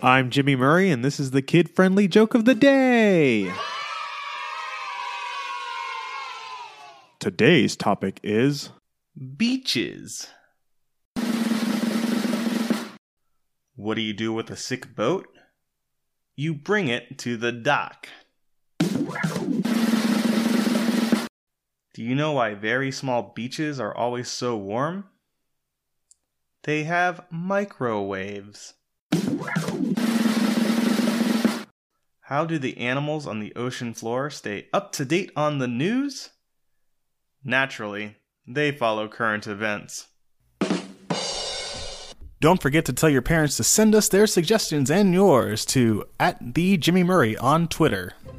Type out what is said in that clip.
I'm Jimmy Murray, and this is the kid friendly joke of the day. Today's topic is Beaches. What do you do with a sick boat? You bring it to the dock. Do you know why very small beaches are always so warm? They have microwaves. How do the animals on the ocean floor stay up to date on the news? Naturally, they follow current events. Don't forget to tell your parents to send us their suggestions and yours to at the Jimmy Murray on Twitter.